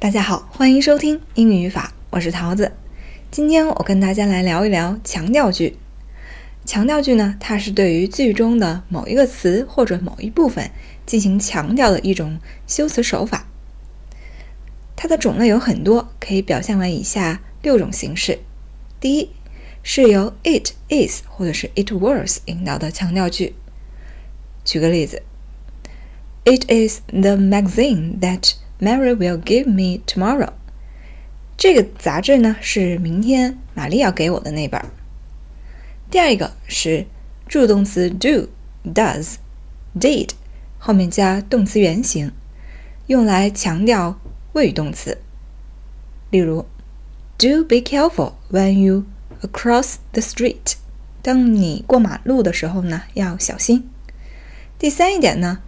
大家好，欢迎收听英语语法，我是桃子。今天我跟大家来聊一聊强调句。强调句呢，它是对于句中的某一个词或者某一部分进行强调的一种修辞手法。它的种类有很多，可以表现为以下六种形式。第一，是由 it is 或者是 it was 引导的强调句。举个例子，It is the magazine that Mary will give me tomorrow。这个杂志呢是明天玛丽要给我的那本。第二一个是助动词 do、does、did 后面加动词原形，用来强调谓语动词。例如，Do be careful when you across the street。当你过马路的时候呢，要小心。第三一点呢。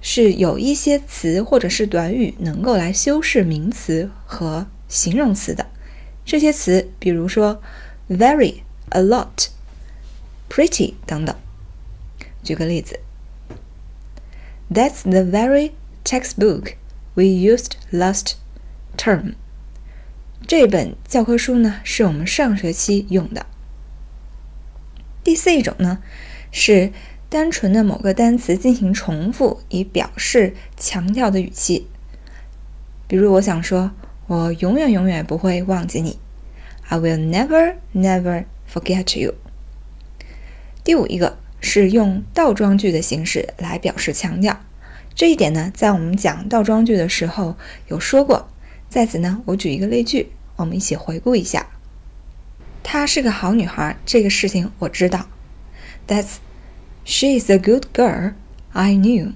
是有一些词或者是短语能够来修饰名词和形容词的。这些词，比如说 very、a lot、pretty 等等。举个例子：That's the very textbook we used last term。这本教科书呢，是我们上学期用的。第四一种呢，是。单纯的某个单词进行重复，以表示强调的语气。比如，我想说：“我永远永远不会忘记你。” I will never never forget you。第五一个是用倒装句的形式来表示强调。这一点呢，在我们讲倒装句的时候有说过。在此呢，我举一个例句，我们一起回顾一下。她是个好女孩，这个事情我知道。That's She is a good girl. I knew.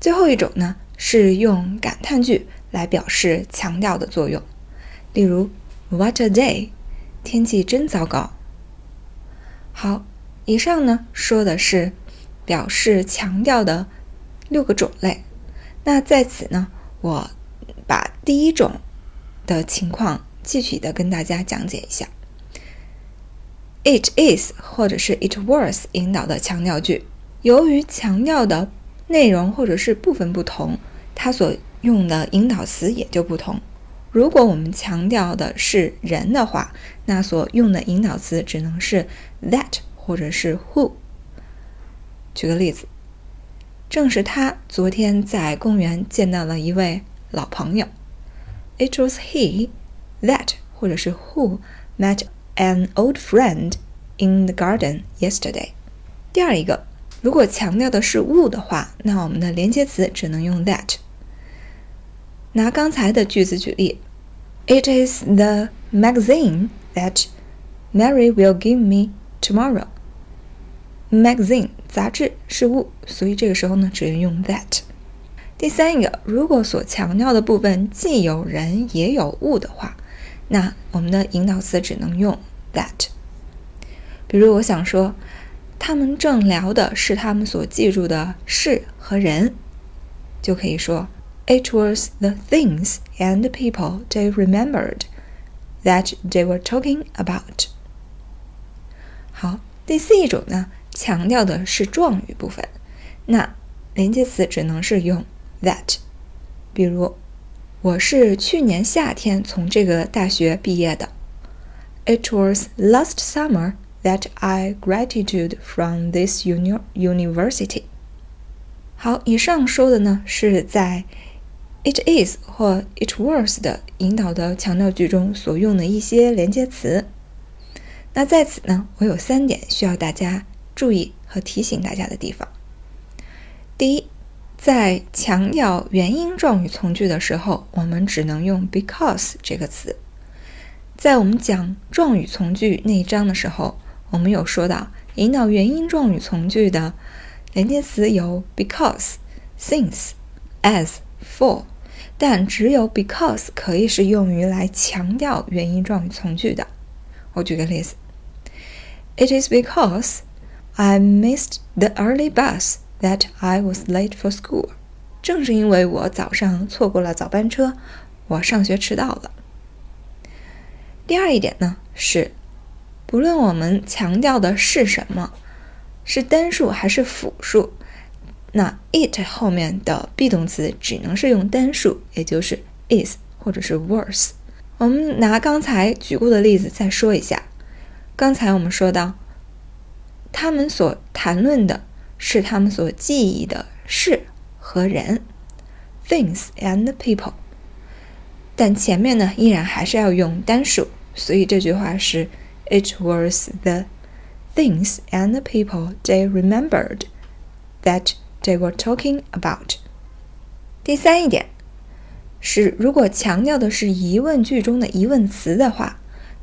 最后一种呢，是用感叹句来表示强调的作用。例如，What a day！天气真糟糕。好，以上呢说的是表示强调的六个种类。那在此呢，我把第一种的情况具体的跟大家讲解一下。It is 或者是 it was 引导的强调句，由于强调的内容或者是部分不同，它所用的引导词也就不同。如果我们强调的是人的话，那所用的引导词只能是 that 或者是 who。举个例子，正是他昨天在公园见到了一位老朋友。It was he that 或者是 who met An old friend in the garden yesterday。第二一个，如果强调的是物的话，那我们的连接词只能用 that。拿刚才的句子举例，It is the magazine that Mary will give me tomorrow。Magazine 杂志是物，所以这个时候呢，只能用 that。第三一个，如果所强调的部分既有人也有物的话，那我们的引导词只能用 that。比如，我想说，他们正聊的是他们所记住的事和人，就可以说 It was the things and people they remembered that they were talking about。好，第四一种呢，强调的是状语部分，那连接词只能是用 that。比如。我是去年夏天从这个大学毕业的。It was last summer that I graduated from this uni university。好，以上说的呢是在 it is 或 it was 的引导的强调句中所用的一些连接词。那在此呢，我有三点需要大家注意和提醒大家的地方。第一。在强调原因状语从句的时候，我们只能用 because 这个词。在我们讲状语从句那一章的时候，我们有说到引导原因状语从句的连接词有 because、since、as、for，但只有 because 可以是用于来强调原因状语从句的。我举个例子：It is because I missed the early bus. That I was late for school，正是因为我早上错过了早班车，我上学迟到了。第二一点呢是，不论我们强调的是什么，是单数还是复数，那 it 后面的 be 动词只能是用单数，也就是 is 或者是 worse。我们拿刚才举过的例子再说一下。刚才我们说到，他们所谈论的是他们所记忆的事和人，things and people。但前面呢，依然还是要用单数，所以这句话是 It was the things and the people they remembered that they were talking about。第三一点是，如果强调的是疑问句中的疑问词的话，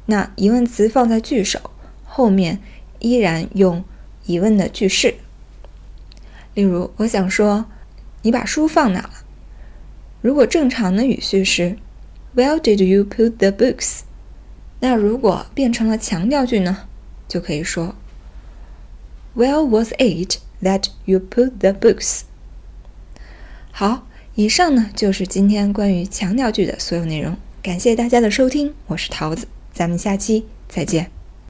那疑问词放在句首，后面依然用疑问的句式。例如，我想说，你把书放哪了？如果正常的语序是 Where did you put the books？那如果变成了强调句呢，就可以说 Where was it that you put the books？好，以上呢就是今天关于强调句的所有内容。感谢大家的收听，我是桃子，咱们下期再见。